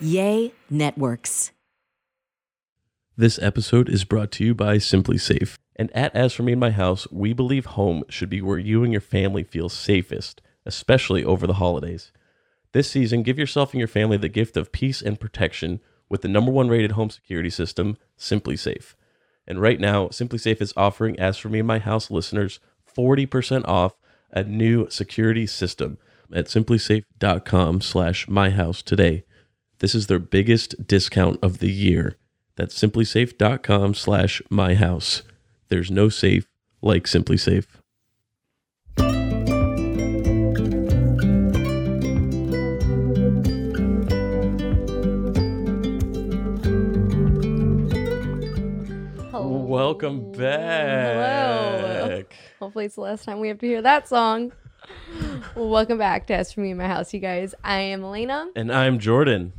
Yay Networks. This episode is brought to you by SimpliSafe. And at As For Me and My House, we believe home should be where you and your family feel safest, especially over the holidays. This season, give yourself and your family the gift of peace and protection with the number one rated home security system, SimpliSafe. And right now, SimpliSafe is offering As For Me and My House listeners 40% off a new security system at simplisafe.com slash myhouse today. This is their biggest discount of the year. That's simplisafe.com slash my house. There's no safe like SimpliSafe. Welcome back. Hello. Hopefully, it's the last time we have to hear that song. welcome back to As For Me in My House, you guys. I am Elena. And I'm Jordan.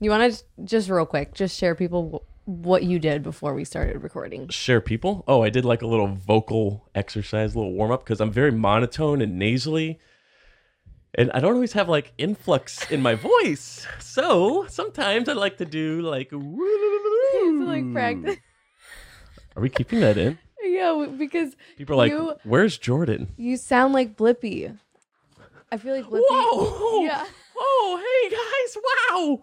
You want to just real quick, just share people what you did before we started recording. Share people. Oh, I did like a little vocal exercise, a little warm up because I'm very monotone and nasally. And I don't always have like influx in my voice. So sometimes I like to do like, like practice. Are we keeping that in? yeah, because People are like, You- where's Jordan? you sound like Blippi. I feel like Blippi. Whoa! Yeah, Oh, hey guys! Wow!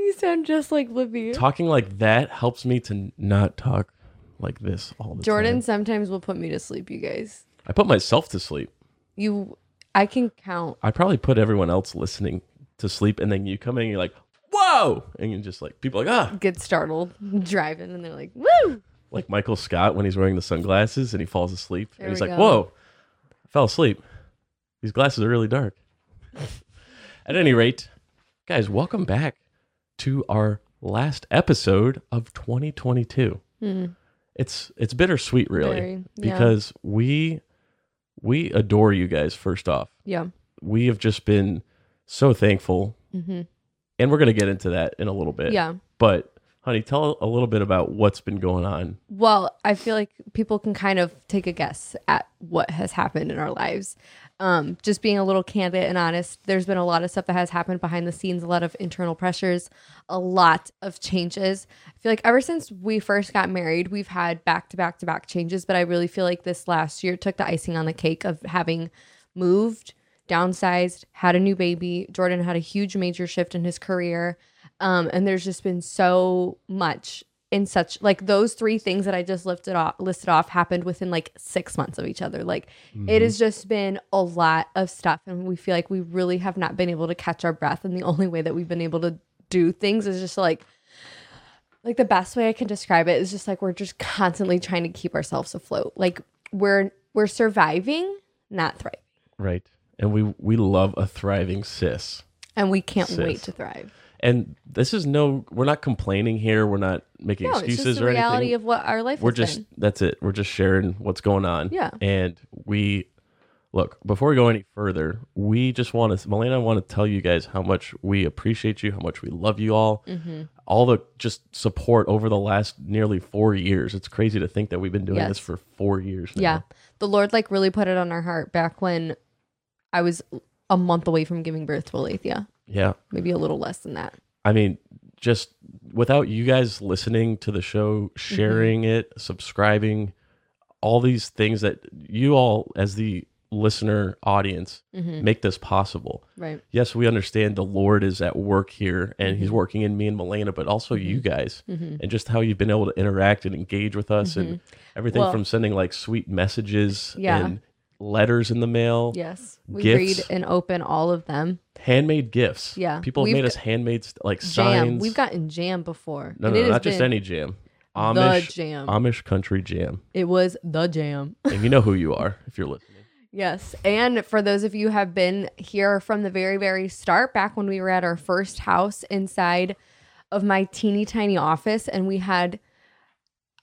You sound just like Libby. Talking like that helps me to not talk like this all the time. Jordan time. sometimes will put me to sleep, you guys. I put myself to sleep. You, I can count. I probably put everyone else listening to sleep, and then you come in and you're like, "Whoa!" and you're just like, people are like, ah, Get startled driving, and they're like, "Woo!" like Michael Scott when he's wearing the sunglasses and he falls asleep, There and he's like, go. "Whoa, I fell asleep. These glasses are really dark." At any rate, guys, welcome back to our last episode of 2022. It's it's bittersweet, really, Very, yeah. because we we adore you guys. First off, Yeah. we have just been so thankful, Mhm. and we're gonna get into that in a little bit. Yeah. But honey, tell a little bit about what's been going on. Well, I feel like people can kind of take a guess at what has happened in our lives. Um, just being a little candid and honest, there's been a lot of stuff that has happened behind the scenes, a lot of internal pressures, a lot of changes. I feel like ever since we first got married, we've had back to back to back changes, but I really feel like this last year took the icing on the cake of having moved, downsized, had a new baby. Jordan had a huge major shift in his career. Um, and there's just been so much in such like those three things that I just lifted off listed off happened within like six months of each other. Like it has just been a lot of stuff, and we feel like we really have not been able to catch our breath. And the only way that we've been able to do things is just like like the best way I can describe it is just like we're just constantly trying to keep ourselves afloat. Like we're we're surviving, not thriving. Right. And we we love a thriving sis. And we can't Sis. wait to thrive. And this is no we're not complaining here. We're not making No, it's excuses just the or reality anything. of what our life we're just been. that's it. We're just sharing what's going on. Yeah. And we look, before we go any further, we just want to Milena I want to tell you guys how much we appreciate you, how much we love you all. Mm-hmm. All the just support over the last nearly four years. It's crazy to think that we've been doing Yes. this for four years now. Yeah. The Lord like really put it on our heart back when I was a month away from giving birth to Alethea. Yeah. Maybe a little less than that. I mean, just without you guys listening to the show, sharing it, subscribing, all these things that you all, as the listener audience, mm-hmm. make this possible. Right. Yes, we understand the Lord is at work here and He's mm-hmm. working in me and Milena, but also you mm-hmm. guys and just how you've been able to interact and engage with us and everything Well- from sending like sweet messages Yeah. and letters in the mail, Yes. We Gifts. read and open all of them. handmade gifts. Yeah. People have We've made us handmade st- like Jam. signs. We've gotten jam before. No, and no, it no has not just been- any jam. Amish jam. Amish country jam. It was the jam. And you know who you are if you're listening. Yes. And for those of you who have been here from the very, very start, back when we were at our first house inside of my teeny tiny office, and we had,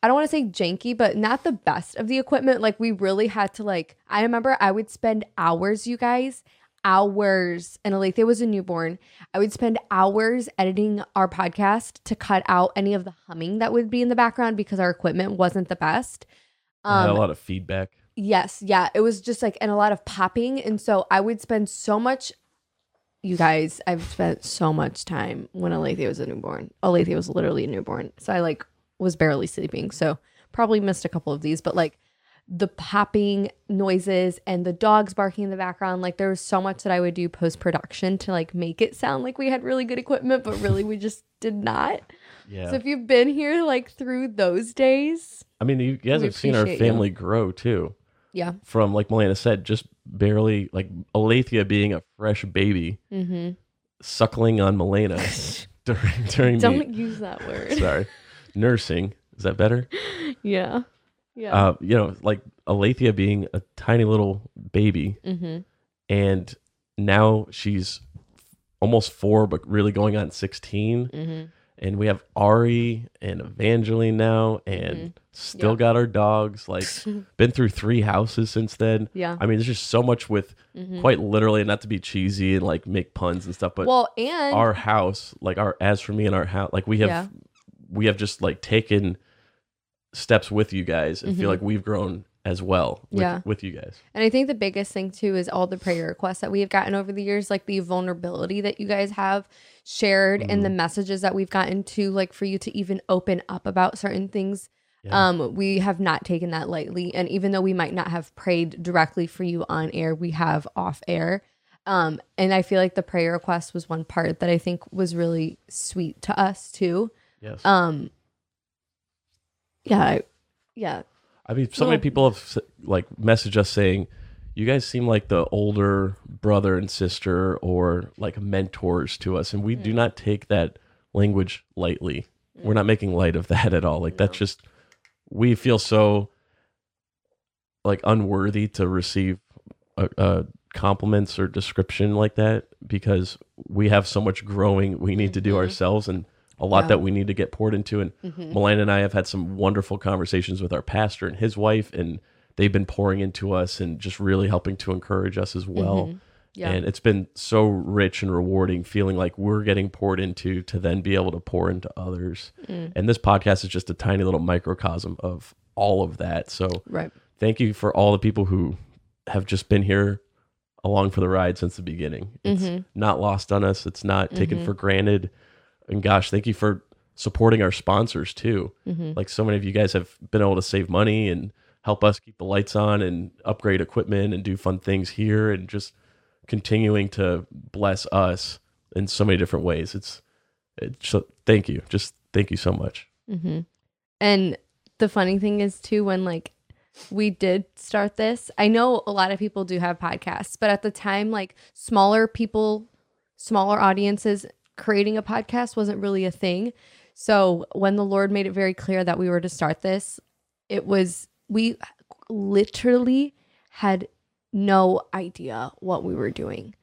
I don't want to say janky, but not the best of the equipment. Like we really had to like, I remember I would spend hours, you guys, hours, and Alethea was a newborn. I would spend hours editing our podcast to cut out any of the humming that would be in the background because our equipment wasn't the best. I had a Um, lot of feedback. Yes, yeah. It was just like and a lot of popping. And so I would spend so much you guys, I've spent so much time when Alethea was a newborn. Alethea was literally a newborn. So I like was barely sleeping. So probably missed a couple of these, but like the popping noises and the dogs barking in the background, like there was so much that I would do post production to like make it sound like we had really good equipment, but really we just did not. Yeah. So if you've been here like through those days, I mean, you guys have seen our appreciate you. family grow too. yeah. From like Milena said, just barely like Alethea being a fresh baby, Mm-hmm. suckling on Milena during during Don't the use that word. sorry nursing. Is that better? Yeah. Yeah. Uh, you know, like Alethea being a tiny little baby, mm-hmm. and now she's almost four, but really going on 16 Mm-hmm. and we have Ari and Evangeline now, and still Yeah. got our dogs. Like, been through three houses since then. Yeah. I mean, there's just so much with quite literally, not to be cheesy and like make puns and stuff, but well, and our house, like our as for me and our house, like we have, Yeah. We have just like taken steps with you guys and feel like we've grown as well with, Mm-hmm. Yeah. with you guys. and I think the biggest thing too is all the prayer requests that we have gotten over the years, like the vulnerability that you guys have shared and the messages that we've gotten to, like for you to even open up about certain things. Yeah. Um, we have not taken that lightly. And even though we might not have prayed directly for you on air, we have off air. Um, and I feel like the prayer request was one part that I think was really sweet to us too. Yes. Um, yeah, I- yeah, I mean, so many people have like messaged us saying, "You guys seem like the older brother and sister, or like mentors to us," and we Mm. do not take that language lightly. We're not making light of that at all. Like that's just we feel so like unworthy to receive a, a compliments or description like that because we have so much growing we need to do ourselves and a lot Mm-hmm. That we need to get poured into and Milena and I have had some wonderful conversations with our pastor and his wife and they've been pouring into us and just really helping to encourage us as well Mm-hmm. Yeah. and it's been so rich and rewarding feeling like we're getting poured into to then be able to pour into others Mm. and this podcast is just a tiny little microcosm of all of that so right. thank you for all the people who have just been here along for the ride since the beginning. It's Mm-hmm. not lost on us. It's not taken for granted. And gosh, thank you for supporting our sponsors too. Mm-hmm. Like so many of you guys have been able to save money and help us keep the lights on and upgrade equipment and do fun things here and just continuing to bless us in so many different ways. It's it's so thank you. Just thank you so much. Mm-hmm. And the funny thing is too, when like we did start this, I know a lot of people do have podcasts, but at the time, like smaller people, smaller audiences creating a podcast wasn't really a thing. So when the Lord made it very clear that we were to start this, it was we literally had no idea what we were doing.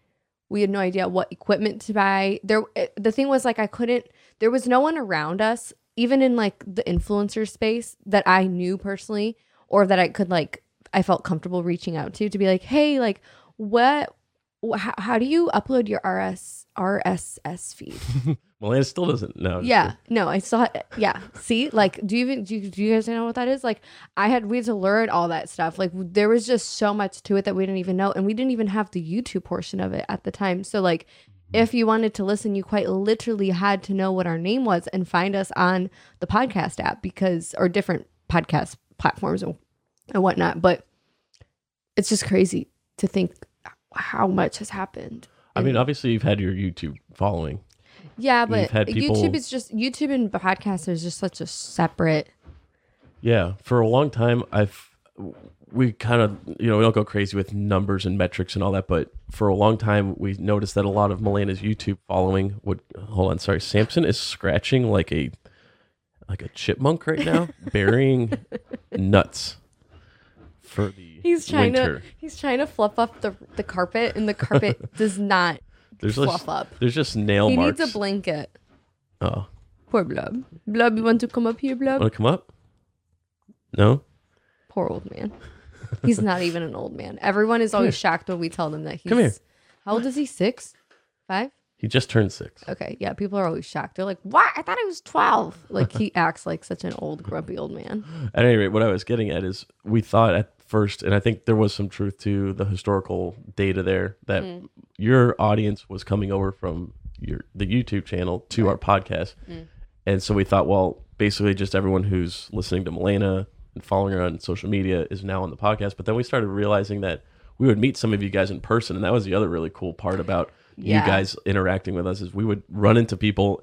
We had no idea what equipment to buy. There the thing was like I couldn't there was no one around us even in like the influencer space that I knew personally or that I could like I felt comfortable reaching out to to be like, "Hey, like what wh- how, how do you upload your RS RSS feed?" Milena still doesn't know. Yeah, no, I saw it. Yeah, see, like, do you even do you, do you guys know what that is? Like, I had we had to learn all that stuff. Like, there was just so much to it that we didn't even know, and we didn't even have the YouTube portion of it at the time. So, like, mm-hmm. if you wanted to listen, you quite literally had to know what our name was and find us on the podcast app because or different podcast platforms and, and whatnot. But it's just crazy to think how much has happened. I mean, obviously you've had your YouTube following. Yeah, but You've had people- YouTube is just YouTube and podcast is just such a separate. Yeah, for a long time, I've we kind of you know we don't go crazy with numbers and metrics and all that, but for a long time we noticed that a lot of Milena's YouTube following would hold on. Sorry, Samson is scratching like a like a chipmunk right now, burying nuts for the He's trying winter. to he's trying to fluff up the the carpet, and the carpet does not There's fluff just, up. There's just nail He marks. He needs a blanket. oh, Poor Blub. Blub, you want to come up here, Blub? want to come up? No. Poor old man. He's not even an old man. Everyone is always shocked when we tell them that he's. Come here. How old is he? Six? Five? He just turned six. Okay, yeah. People are always shocked. They're like, "What? I thought he was 12. Like he acts like such an old, grumpy old man. At any rate, what I was getting at is we thought at first, and I think there was some truth to the historical data there that Mm. your audience was coming over from your the YouTube channel to our podcast, Mm. and so we thought, well, basically, just everyone who's listening to Milena and following her on social media is now on the podcast. But then we started realizing that we would meet some of you guys in person, and that was the other really cool part about Yeah. you guys interacting with us is we would run into people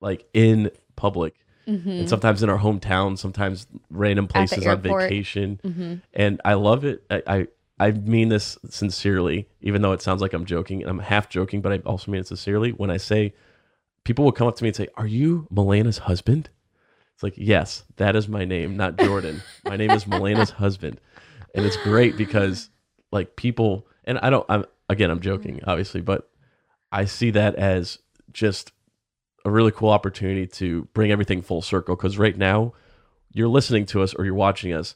like in public and sometimes in our hometown sometimes random Mm-hmm. Places on airport. vacation Mm-hmm. and i love it I, I i mean this sincerely even though it sounds like i'm joking and i'm half joking but i also mean it sincerely when i say people will come up to me and say are you milena's husband it's like yes that is my name not jordan my name is milena's husband and it's great because like people and i don't i'm again i'm joking obviously but i see that as just a really cool opportunity to bring everything full circle because right now you're listening to us or you're watching us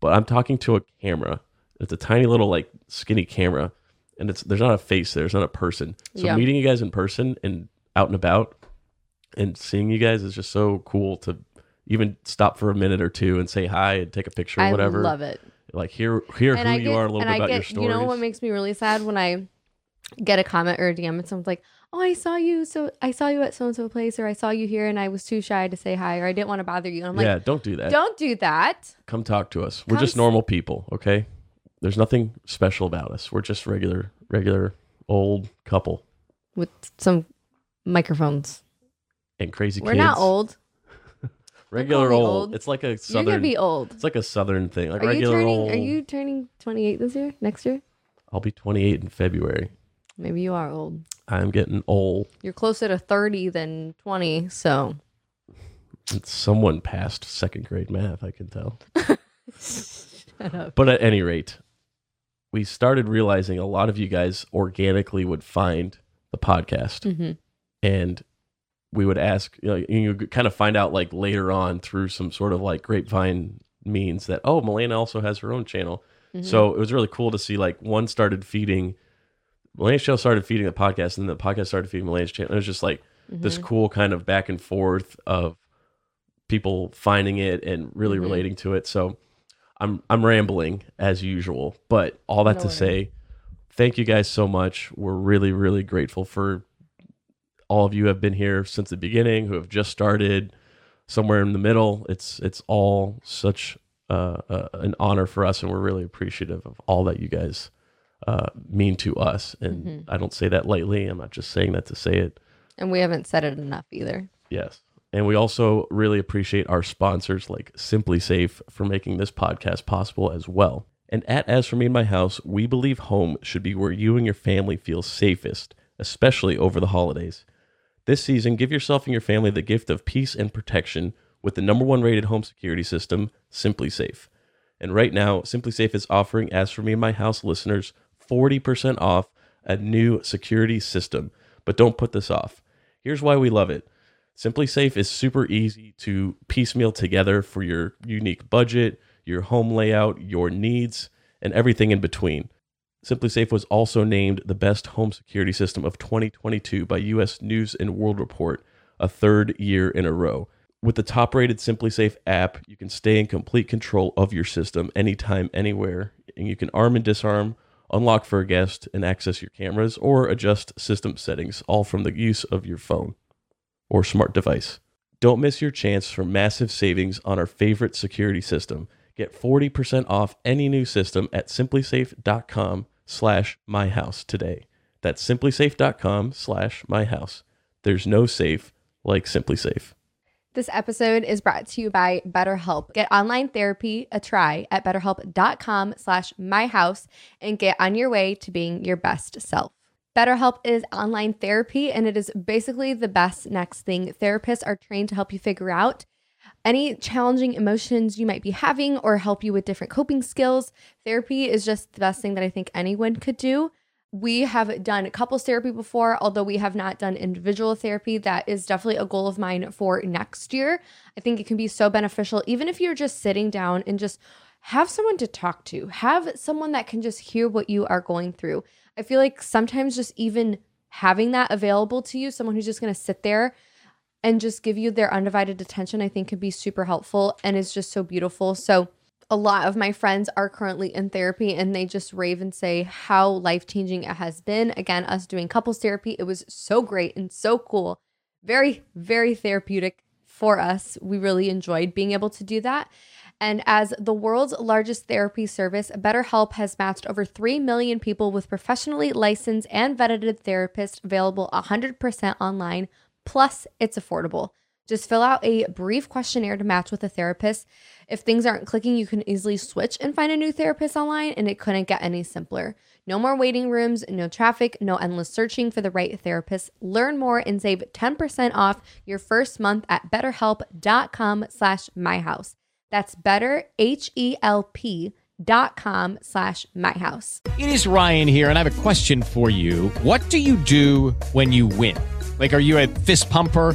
but i'm talking to a camera it's a tiny little like skinny camera and it's there's not a face there there's not a person so Yeah. meeting you guys in person and out and about and seeing you guys is just so cool to even stop for a minute or two and say hi and take a picture or I whatever love it. like hear hear who and I you are a little bit I about get, your story. You know what makes me really sad when I get a comment or a DM and someone's like, "Oh, I saw you, so I saw you at so and so place, or I saw you here, and I was too shy to say hi, or I didn't want to bother you." And I'm like, yeah don't do that "Don't do that." come talk to us. We're Come just s- normal people, okay? There's nothing special about us. We're just regular, regular old couple With some microphones. and crazy We're kids. not old. Regular call me old. old. It's like a You're southern. gonna be old. it's like a southern thing, like Are you regular turning? old. Are you turning 28 this year? Next year? I'll be 28 in February. Maybe you are old. I'm getting old. You're closer to 30 than 20. So It's someone passed second grade math, I can tell. shut up. But at any rate, we started realizing a lot of you guys organically would find the podcast. hmm and we would ask you know you kind of find out like later on through some sort of like grapevine means that oh Milena also has her own channel so it was really cool to see like one started feeding Milena's Channel started feeding the podcast and then the podcast started feeding Milena's channel it was just like this cool kind of back and forth of people finding it and really Mhm. relating to it so I'm I'm rambling as usual but all that No to worries. say thank you guys so much we're really really grateful for all of you who have been here since the beginning who have just started somewhere in the middle it's it's all such uh, uh, an honor for us and we're really appreciative of all that you guys uh, mean to us and Mhm. i don't say that lightly i'm not just saying that to say it And we haven't said it enough either. yes and we also really appreciate our sponsors like simplisafe for making this podcast possible as well and at as for me and my house we believe home should be where you and your family feel safest especially over the holidays this season, give yourself and your family the gift of peace and protection with the number one rated home security system, SimpliSafe. And right now, SimpliSafe is offering, as for me and my house listeners, 40% off a new security system. But don't put this off. Here's why we love it SimpliSafe is super easy to piecemeal together for your unique budget, your home layout, your needs, and everything in between. SimpliSafe was also named the best home security system of 2022 by US News and World Report, a third year in a row. With the top rated SimpliSafe app, you can stay in complete control of your system anytime, anywhere, and you can arm and disarm, unlock for a guest, and access your cameras or adjust system settings, all from the use of your phone or smart device. Don't miss your chance for massive savings on our favorite security system. Get 40% off any new system at simplisafe.com slash myhouse today. That's simplisafe.com slash myhouse. There's no safe like SimpliSafe. This episode is brought to you by BetterHelp. Get online therapy a try at betterhelp.com slash myhouse and get on your way to being your best self. BetterHelp is online therapy and it is basically the best next thing. Therapists are trained to help you figure out any challenging emotions you might be having or help you with different coping skills. Therapy is just the best thing that I think anyone could do. We have done couples therapy before, although we have not done individual therapy. That is definitely a goal of mine for next year. I think it can be so beneficial, even if you're just sitting down and just have someone to talk to, have someone that can just hear what you are going through. I feel like sometimes just even having that available to you, someone who's just going to sit there and just give you their undivided attention, I think could be super helpful and is just so beautiful. So, a lot of my friends are currently in therapy and they just rave and say how life changing it has been. Again, us doing couples therapy, it was so great and so cool. Very, very therapeutic for us. We really enjoyed being able to do that. And as the world's largest therapy service, BetterHelp has matched over 3 million people with professionally licensed and vetted therapists available 100% online. Plus, it's affordable. Just fill out a brief questionnaire to match with a therapist. If things aren't clicking, you can easily switch and find a new therapist online, and it couldn't get any simpler. No more waiting rooms, no traffic, no endless searching for the right therapist. Learn more and save 10% off your first month at betterhelp.com slash myhouse. That's better, H-E-L-P dot com slash myhouse. It is Ryan here, and I have a question for you. What do you do when you win? Like, are you a fist pumper?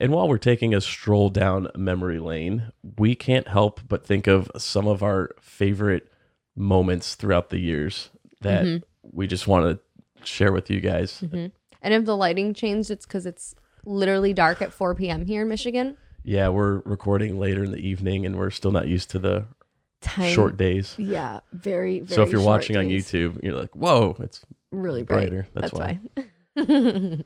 And while we're taking a stroll down memory lane, we can't help but think of some of our favorite moments throughout the years that Mm-hmm. we just want to share with you guys. And if the lighting changed, it's because it's literally dark at 4 p.m. here in Michigan. Yeah, we're recording later in the evening and we're still not used to the Time. short days. Yeah, very, very so if you're watching on. YouTube, you're like, whoa, it's really bright. brighter. That's why.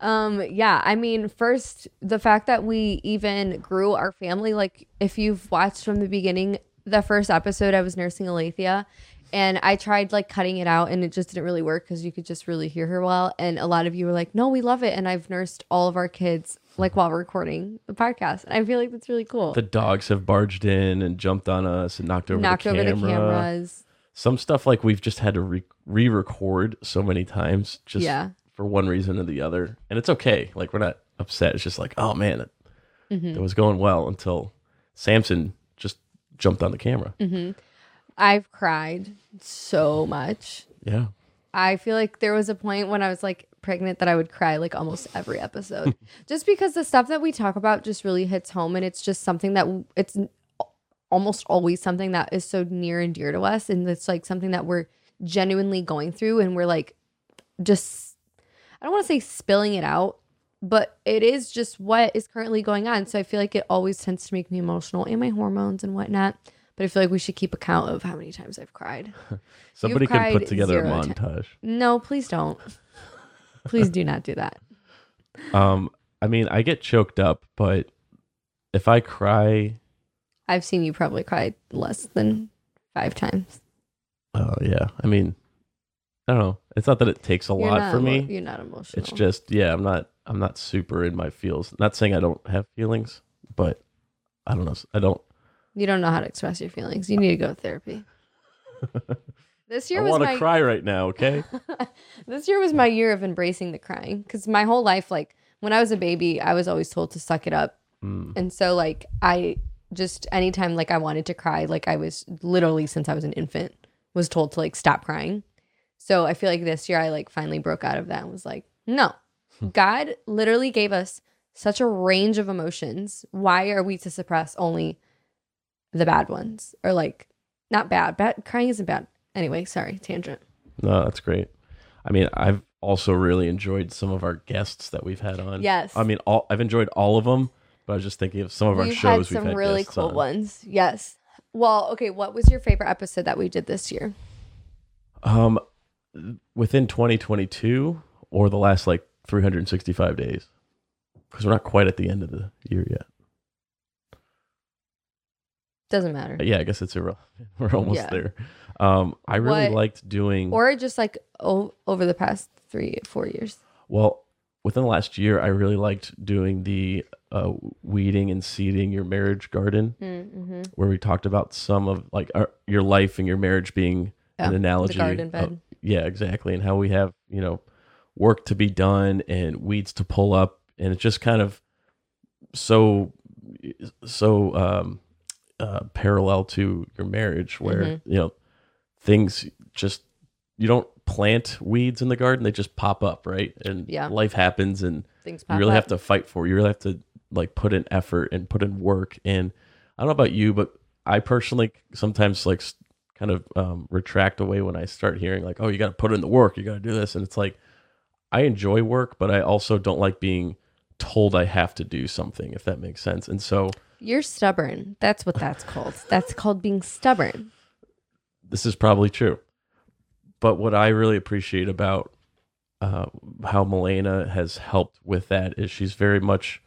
um yeah, I mean, first the fact that we even grew our family like if you've watched from the beginning, the first episode I was nursing Alethea and I tried like cutting it out and it just didn't really work cuz you could just really hear her well and a lot of you were like, "No, we love it." And I've nursed all of our kids like while recording the podcast. And I feel like that's really cool. the dogs have barged in and jumped on us and knocked over Knocked the over camera. the cameras. Some stuff like we've just had to re- re-record so many times just Yeah. For one reason or the other. And it's okay. Like we're not upset. It's just like, oh man, it, Mm-hmm. it was going well until Samson just jumped on the camera. Mm-hmm. I've cried so much. Yeah. I feel like there was a point when I was like pregnant that I would cry like almost every episode. just because the stuff that we talk about just really hits home and it's just something that w- it's n- almost always something that is so near and dear to us and it's like something that we're genuinely going through and we're like just I don't want to say spilling it out, but it is just what is currently going on. So I feel like it always tends to make me emotional and my hormones and whatnot. But I feel like we should keep account of how many times I've cried. Somebody can put cried together a zero ti- montage. No, please don't. Please do not do that. Um, I mean, I get choked up, but if I cry, I've seen you probably cry less than five times. oh yeah. I mean, I don't know. It's not that it takes a You're lot for emo- me. You're not emotional. It's just yeah, I'm not I'm not super in my feels. Not saying I don't have feelings, but I don't know. I don't you don't know how to express your feelings. You need to go to therapy. This year I was want my to cry right now, okay? this year was my year of embracing the crying because my whole life, like when I was a baby, I was always told to suck it up, Mm. and so like I just anytime like I wanted to cry, like I was literally since I was an infant was told to like stop crying. So I feel like this year I like finally broke out of that and was like, no, God literally gave us such a range of emotions. Why are we to suppress only the bad ones or like not bad? Bad crying isn't bad. Anyway, sorry, tangent. No, that's great. I mean, I've also really enjoyed some of our guests that we've had on. Yes. I mean, all I've enjoyed all of them, but I was just thinking of some of our we've shows had some we've had really cool on. ones. Yes. Well, okay. What was your favorite episode that we did this year? Um, within 2022 or the last like 365 days, because we're not quite at the end of the year yet. Doesn't matter. Yeah, I guess it's irrelevant. We're almost Yeah. there. Um, I really What- liked doing Or just like o- over the past three, four years. well within the last year. I really liked doing the uh, weeding and seeding your marriage garden, Mm-hmm. where we talked about some of like our, your life and your marriage being Yeah, an analogy. garden bed. Yeah, exactly, and how we have you know work to be done and weeds to pull up, and it's just kind of so so um, uh, parallel to your marriage, where Mm-hmm. you know things just you don't plant weeds in the garden; they just pop up, right? And Yeah. life happens, and Things you really up. have to fight for. it. You really have to like put in effort and put in work. And I don't know about you, but I personally sometimes like kind of um, retract away when I start hearing like, "Oh, you got to put in the work. You got to do this," and it's like I enjoy work, but I also don't like being told I have to do something. If that makes sense. And so You're stubborn. That's what that's called. That's called being stubborn. this is probably true. But what I really appreciate about uh, how Milena has helped with that is she's very much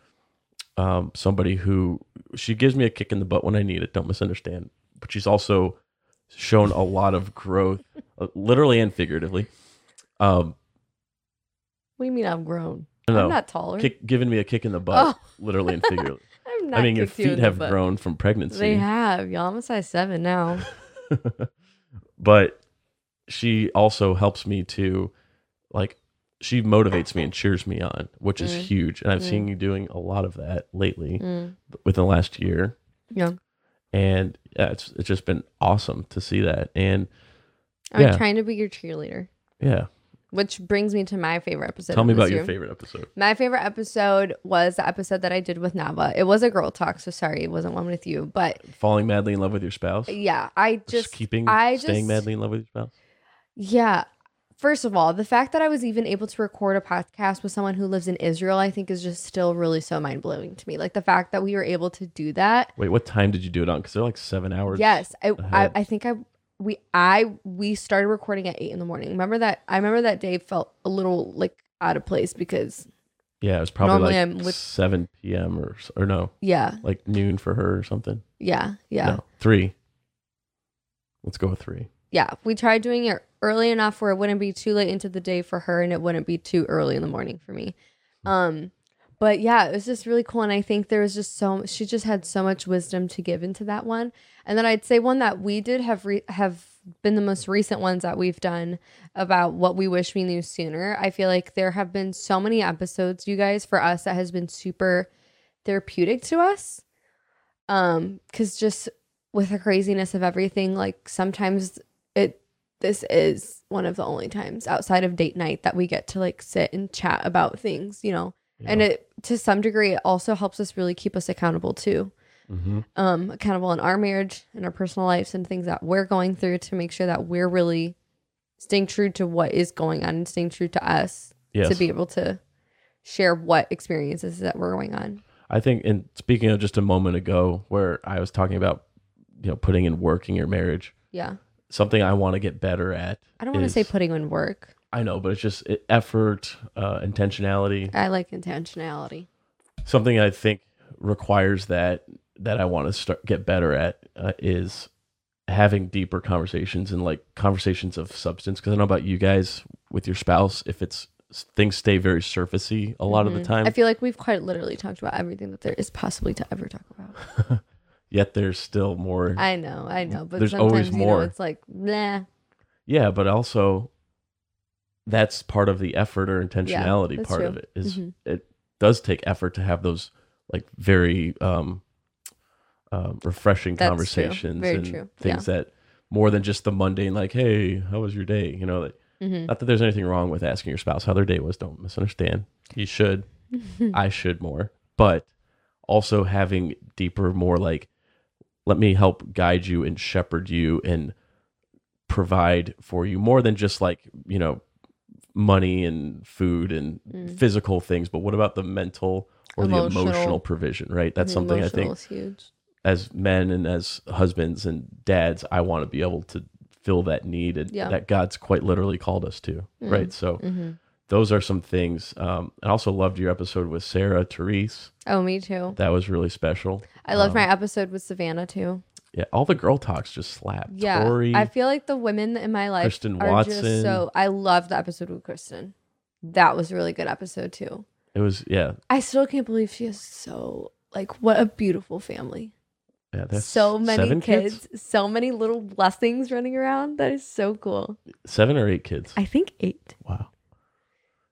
um, somebody who she gives me a kick in the butt when I need it. Don't misunderstand. But she's also shown a lot of growth, uh, literally and figuratively. Um, What do you mean I've grown? no, I'm not taller. kick, giving me a kick in the butt, Oh. literally and figuratively. I'm not I mean, your feet have butt. grown from pregnancy. They have. Y'all, I'm a size seven now. but she also helps me to like she motivates me and cheers me on which is Mm. huge and i've seen you doing a lot of that lately within the last year Yeah. And yeah it's it's just been awesome to see that and I'm Yeah. trying to be your cheerleader. yeah Which brings me to my favorite episode. tell me about your favorite episode My favorite episode was the episode that I did with Nava. It was a girl talk, so sorry it wasn't one with you. But falling madly in love with your spouse yeah, I Just, just keeping I staying just- madly in love with your spouse Yeah. First of all, the fact that I was even able to record a podcast with someone who lives in Israel, I think is just still really so mind blowing to me. Like the fact that we were able to do that. wait what time did you do it on because they're like seven hours Yes, I, I. I think I we I we started recording at eight in the morning. Remember that? I remember that day felt a little like out of place because yeah it was probably like I'm with- 7 p.m or or no yeah, like noon for her or something yeah, yeah. no three let's go with three yeah, we tried doing it early enough where it wouldn't be too late into the day for her and it wouldn't be too early in the morning for me. Um, but yeah, it was just really cool. And I think there was just so she just had so much wisdom to give into that one. And then I'd say one that we did have re- have been the most recent ones that we've done about what we wish we knew sooner. I feel like there have been so many episodes, you guys, for us that has been super therapeutic to us. Um, because just with the craziness of everything, like sometimes this is one of the only times outside of date night that we get to like sit and chat about things, you know. And it to some degree it also helps us really keep us accountable too. mm-hmm. Um accountable in our marriage and our personal lives and things that we're going through to make sure that we're really staying true to what is going on and staying true to us yes to be able to share what experiences that we're going on. I think, and speaking of just a moment ago, where I was talking about, you know, putting in work in your marriage, Yeah. Something I want to get better at. I don't want to is- say putting in work. I know, but it's just it, effort, uh, intentionality. I like intentionality. Something I think requires that that I want to start get better at uh, is having deeper conversations and like conversations of substance. Because I know about you guys with your spouse, if it's things stay very surfacey a lot of the time. Mm-hmm. I feel like we've quite literally talked about everything that there is possibly to ever talk about. yet there's still more. I know, I know, but There's sometimes always you know, more. it's like, nah. Yeah, but also that's part of the effort or intentionality that's part of true. it is Mhm. it does take effort to have those like very um, um refreshing That's conversations Very and true. things that more than just the mundane like hey how was your day you know that Mhm. not that there's anything wrong with asking your spouse how their day was don't misunderstand you should i should more but also having deeper more like let me help guide you and shepherd you and provide for you more than just like you know money and food and Mm. physical things but what about the mental or the Emotional. emotional provision right that's The something i think as men and as husbands and dads i want to be able to fill that need and Yeah. that god's quite literally called us to right so hmm those are some things um i also loved your episode with sarah therese Oh, me too. that was really special I loved Um, my episode with Savannah too. yeah, all the girl talks just slap. Yeah, Tori, I feel like the women in my life Kristen are just Watson. so. I loved the episode with Kristen. That was a really good episode too. it was yeah, I still can't believe she is so like what a beautiful family. yeah. That's so many seven kids, so many little blessings running around. That is so cool. seven or eight kids. I think eight Wow.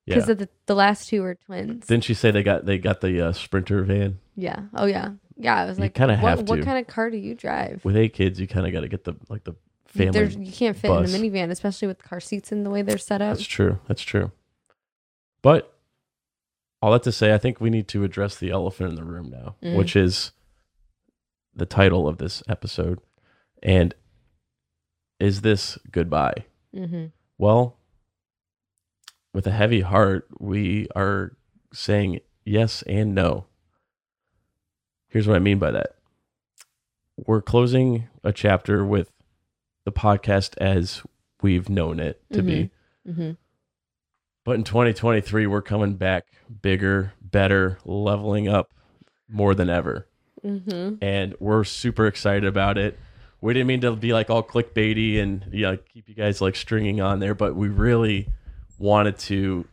Yeah. because the the last two were twins. Didn't she say they got they got the uh, sprinter van yeah. Oh yeah. Yeah. I was You like, kinda what, have what kind of car do you drive? with eight kids? You kind of got to get the like the There's, family. you can't fit bus. in a minivan, especially with car seats and the way they're set up. That's true. That's true. But all that to say, I think we need to address the elephant in the room now, Mm. which is the title of this episode. And is this goodbye? Mm-hmm. Well, with a heavy heart, we are saying yes and no. Here's what I mean by that. We're closing a chapter with the podcast as we've known it to be. Mm-hmm. But in 2023, we're coming back bigger, better, leveling up more than ever. Mm-hmm. And we're super excited about it. We didn't mean to be like all clickbaity and you know, keep you guys like stringing on there, but we really wanted to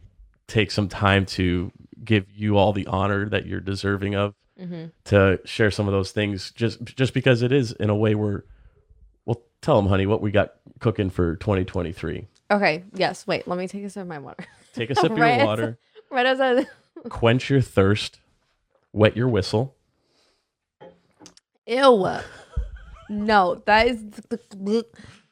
take some time to give you all the honor that you're deserving of Mm-hmm. to share some of those things just just because it is in a way where well tell them honey what we got cooking for 2023 Okay. Yes. Wait. Let me take a sip of my water. take a sip of Right your as- water right as I. quench your thirst, wet your whistle. Ew. No, that is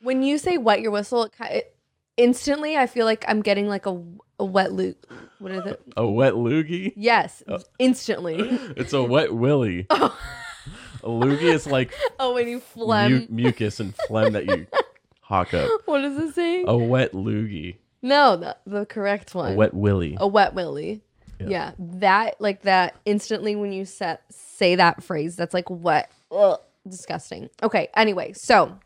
when you say wet your whistle. It, it, instantly, I feel like I'm getting like a, a wet loop. What is it? A wet loogie. Yes, oh. instantly. It's a wet willy. Oh. A loogie is like oh, when you phlegm. mu- mucus and phlegm that you hawk up. what is it saying? A wet loogie. No, the, the correct one. A wet willy. A wet willy. Yeah. Yeah. that like that instantly when you set, say that phrase, that's like what ugh, disgusting. Okay, anyway, so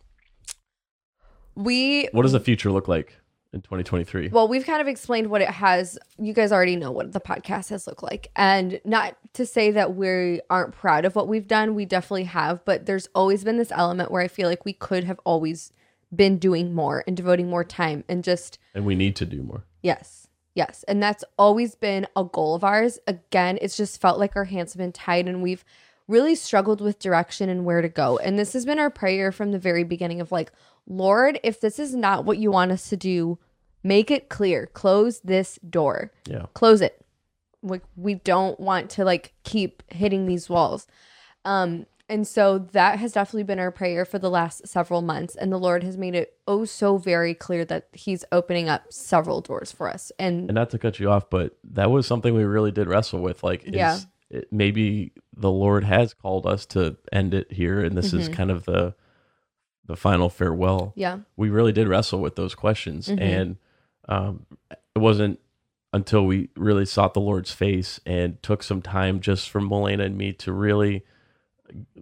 we What does the future look like in 2023? well, we've kind of explained what it has. You guys already know what the podcast has looked like. And not to say that we aren't proud of what we've done, we definitely have, but there's always been this element where I feel like we could have always been doing more and devoting more time and just And we need to do more. Yes. Yes. And that's always been a goal of ours. Again, it's just felt like our hands have been tied and we've really struggled with direction and where to go. And this has been our prayer from the very beginning of like, Lord, if this is not what you want us to do, make it clear. Close this door. Yeah. Close it. Like we don't want to like keep hitting these walls. Um and so that has definitely been our prayer for the last several months. And the Lord has made it oh so very clear that He's opening up several doors for us. And, And not to cut you off, but that was something we really did wrestle with. Like, is Yeah. It, maybe the Lord has called us to end it here, and this is Mhm. kind of the the final farewell. yeah, we really did wrestle with those questions Mhm. and um, it wasn't until we really sought the lord's face and took some time just from Milena and me to really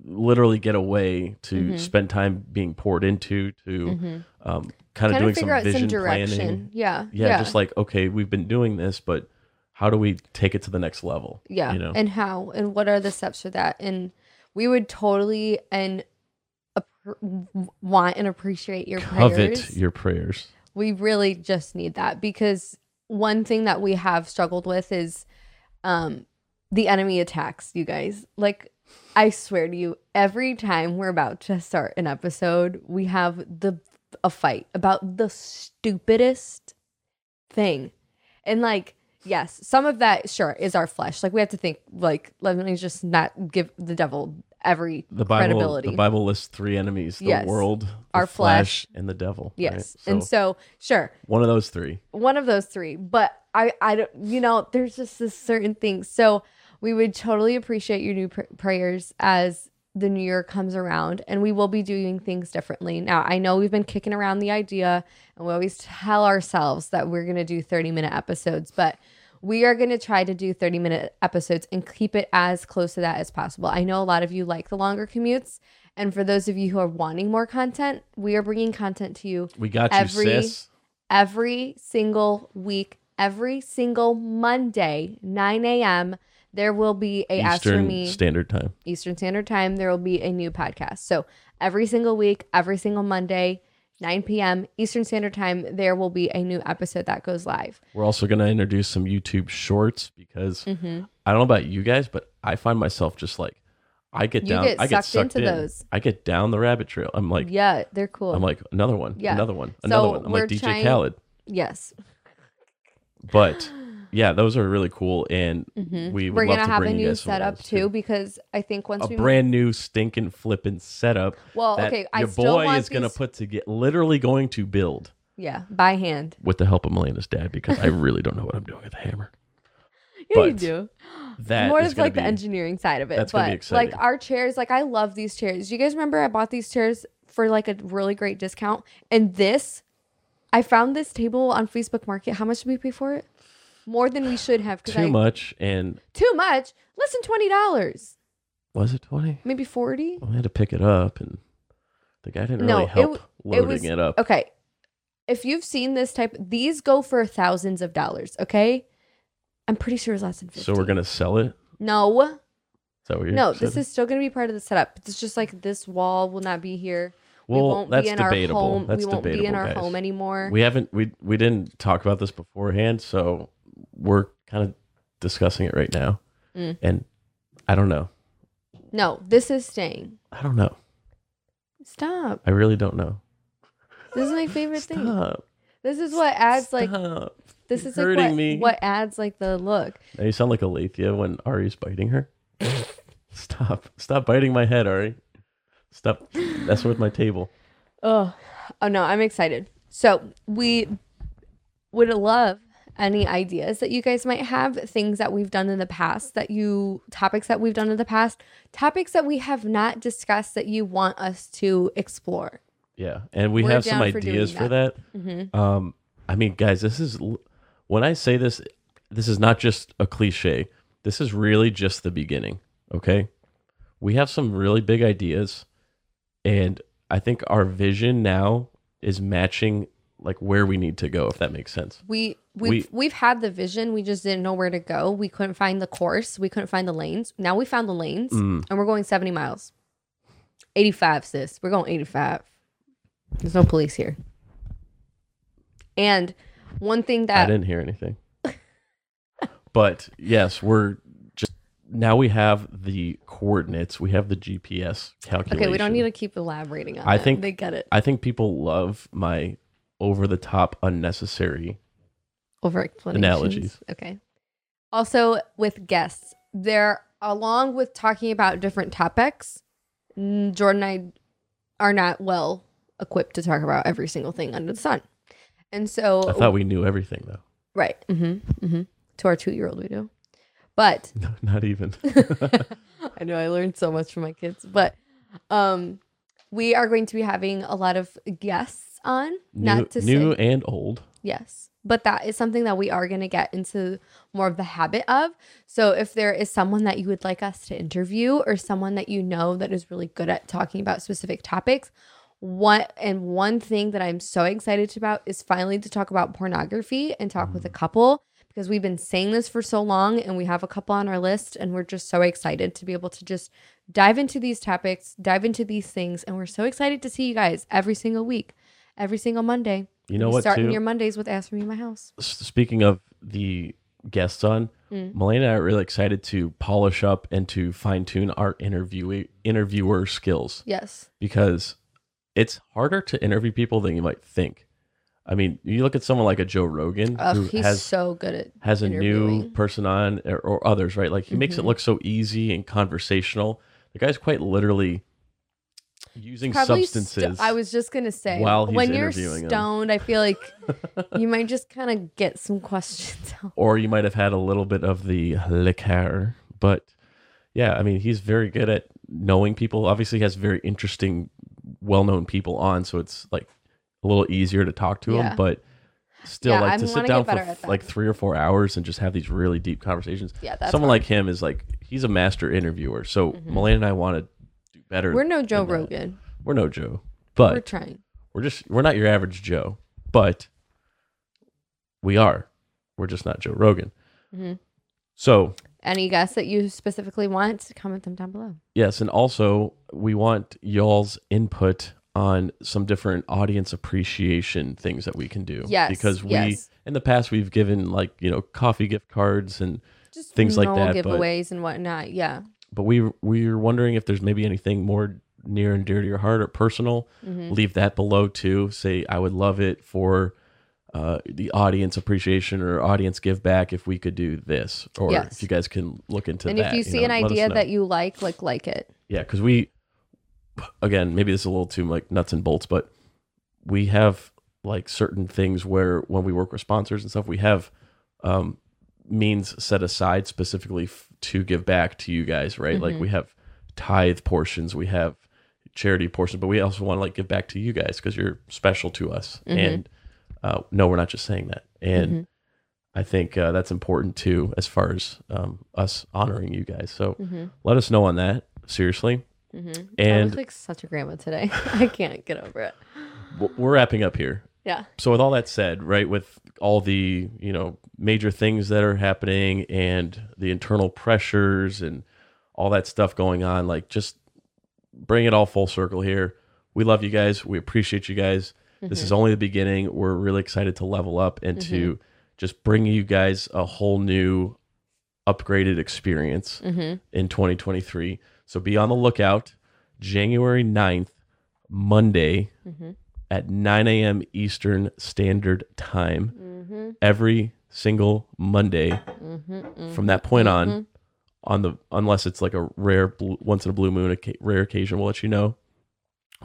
literally get away to Mhm. spend time being poured into to Mhm. um, kind of kind doing of some out vision some direction. planning Yeah, yeah, just like okay we've been doing this but how do we take it to the next level yeah, you know and how and what are the steps for that? And we would totally and want and appreciate your covet prayers. your prayers we really just need that because one thing that we have struggled with is um the enemy attacks you guys like i swear to you every time we're about to start an episode we have the a fight about the stupidest thing and like yes some of that sure is our flesh. Like we have to think like let me just not give the devil every the bible credibility. the bible lists three enemies the Yes. world the Our flesh, flesh. and the devil right? yes and so sure. one of those three. One of those three. But i i don't you know there's just this certain thing. So we would totally appreciate your new pr- prayers as the new year comes around and we will be doing things differently. Now i know we've been kicking around the idea and we always tell ourselves that we're going to do 30 minute episodes but we are going to try to do 30 minute episodes and keep it as close to that as possible i know a lot of you like the longer commutes and for those of you who are wanting more content we are bringing content to you we got Every- you sis every single week, every single Monday, 9 a.m. there will be a Ask for Eastern Me Standard Time. Eastern Standard Time. There will be a new podcast. So every single week, every single Monday, 9 p.m. Eastern Standard Time, there will be a new episode that goes live. We're also going to introduce some YouTube shorts because Mm-hmm. I don't know about you guys, but I find myself just like I get You down, get I get sucked into in. those. I get down the rabbit trail. I'm like, yeah, they're cool. I'm like another one, Yeah. another one, another So one. I'm like DJ trying- Khaled, yes. but yeah, those are really cool, and we would Mm-hmm. We're love gonna to have a new setup ideas, too because I think once A we brand new stinking flipping setup. Well, okay, I your boy is gonna put to get literally going to build yeah by hand. with the help of Milena's dad because I really don't know what I'm doing with a hammer. Yeah, you do. That More of like the engineering side of it. that's but gonna be exciting. like our chairs, like I love these chairs. You guys remember I bought these chairs for like a really great discount, and this, I found this table on Facebook Market. How much did we pay for it? More than we should have. 'cause too I, much, and Too much. Less than twenty dollars. was it twenty? Maybe forty. I had to pick it up, and the guy didn't No, really it help w- loading it, was up. Okay. If you've seen this type, these go for thousands of dollars. Okay. I'm pretty sure it's less than fifty. So we're gonna sell it. Is No, that what you're no. This is still gonna be part of the setup. It's just like this wall will not be here. we Well, won't that's be in debatable. our home. That's we won't debatable, be in our guys. home anymore. We haven't we we didn't talk about this beforehand, so we're kind of discussing it right now. Mm. And I don't know. no, this is staying. I don't know. Stop. I really don't know. This is my favorite thing. Stop. This is what adds like Stop. this is like hurting what, me. what adds like the look. Now you sound like Alethea when Ari's biting her. Stop. Stop biting my head, Ari. Stop messing with my table. Oh, oh no, I'm excited. So we would love any ideas that you guys might have, things that we've done in the past that you topics that we've done in the past, topics that we have not discussed that you want us to explore. Yeah, and we We're have some down for doing ideas for that. that. Mm-hmm. Um, I mean, guys, this is when I say this, this is not just a cliche. This is really just the beginning. Okay, we have some really big ideas, and I think our vision now is matching like where we need to go. If that makes sense. We we've, We- we, have had the vision, we just didn't know where to go. We couldn't find the course, we couldn't find the lanes. Now we found the lanes, Mm. and we're going 70 miles. 85, sis. We're going 85. There's no police here. And one thing that I didn't hear anything. but yes, we're just now we have the coordinates. We have the GPS calculation. okay, we don't need to keep elaborating on it. I that. think- they get it. I think people love my over the top, unnecessary. Over explanations. Analogies. Okay. Also, with guests, there, along with talking about different topics, Jordan and I are not well equipped to talk about every single thing under the sun. And so, I thought we knew everything though. right. Mm-hmm, mm-hmm. To our two year old, we do. But No, not even. I know I learned so much from my kids, but um, we are going to be having a lot of guests on. new, not to new say, and old. yes, but that is something that we are going to get into more of the habit of. So if there is someone that you would like us to interview, or someone that you know that is really good at talking about specific topics. What and one thing that I'm so excited about is finally to talk about pornography and talk with a mm. couple because we've been saying this for so long and we have a couple on our list and we're just so excited to be able to just dive into these topics, dive into these things and we're so excited to see you guys every single week, every single Monday. You know what, Starting too? your Mondays with Ask Me in My House. Speaking of the guests on, Mm. I are really excited to polish up and to fine tune our interview interviewer skills Yes. because it's harder to interview people than you might think. I mean, you look at someone like a Joe Rogan Ugh, who he's has so good at has a new. Mm-hmm. person on or, or others, right? Like he makes it look so easy and conversational. The guy's quite literally using Probably st- substances. I was just gonna say while he's when you're stoned, I feel like you might just kind of get some questions out. or you might have had a little bit of the liqueur. But yeah, I mean, he's very good at knowing people. Obviously, he has very interesting, well-known people on, so it's like a little easier to talk to Yeah. him. But still, Yeah, like I to sit down for better at f- that. like three or four hours and just have these really deep conversations. Yeah, that's someone hard. like him is like he's a master interviewer. So mm-hmm. Milena and I want to do better. We're no Joe. Rogan. We're no Joe, but We're trying. we're just we're not your average Joe, but we are. We're just not Joe Rogan. Mhm. So any guests that you specifically want, comment them down below. Yes, and also we want y'all's input on some different audience appreciation things that we can do. Yes, because we yes. in the past we've given like you know coffee gift cards and Just things like that. But giveaways and whatnot. Yeah. But we we were wondering if there's maybe anything more near and dear to your heart or personal. Mm-hmm. Leave that below too. Say I would love it for. Uh, the audience appreciation or audience give back if we could do this or Yes. if you guys can look into and that And if you see know, an idea that you like, like like it. Yeah, because we, again, maybe this is a little too like nuts and bolts, but we have like certain things where when we work with sponsors and stuff, we have um, means set aside specifically f- to give back to you guys, right? Like we have tithe portions, we have charity portions, but we also want to like give back to you guys because you're special to us. And uh, no, we're not just saying that. And I think uh, that's important too, as far as um, us honoring you guys. So let us know on that. Seriously. I And look like such a grandma today. I can't get over it. we're wrapping up here. Yeah. So with all that said, right, with all the you know major things that are happening and the internal pressures and all that stuff going on, like just bring it all full circle here. We love you guys. We appreciate you guys. This is mm-hmm. only the beginning. We're really excited to level up and to mm-hmm. just bring you guys a whole new upgraded experience mm-hmm. in 2023. So be on the lookout. January 9th, Monday at 9 a.m. Eastern Standard Time. Every single Monday from that point on, on the unless it's like a rare blue, once in a blue moon occa- rare occasion, we'll let you know.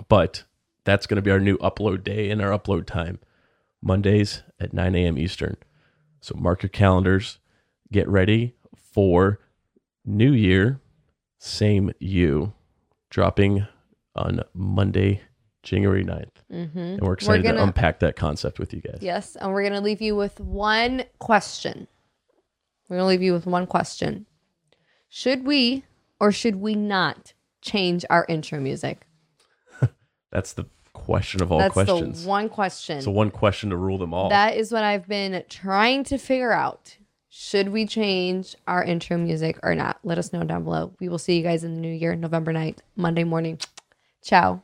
But that's going to be our new upload day and our upload time, Mondays at 9 a.m. Eastern. So mark your calendars. Get ready for New Year, same you, dropping on Monday, January 9th. Mm-hmm. And we're excited gonna- to unpack that concept with you guys. Yes. And we're going to leave you with one question. We're going to leave you with one question. Should we or should we not change our intro music? That's the question of all That's questions. the one question. so one question to rule them all. That is what I've been trying to figure out. Should we change our intro music or not? Let us know down below. We will see you guys in the new year, November 9th, Monday morning. Ciao.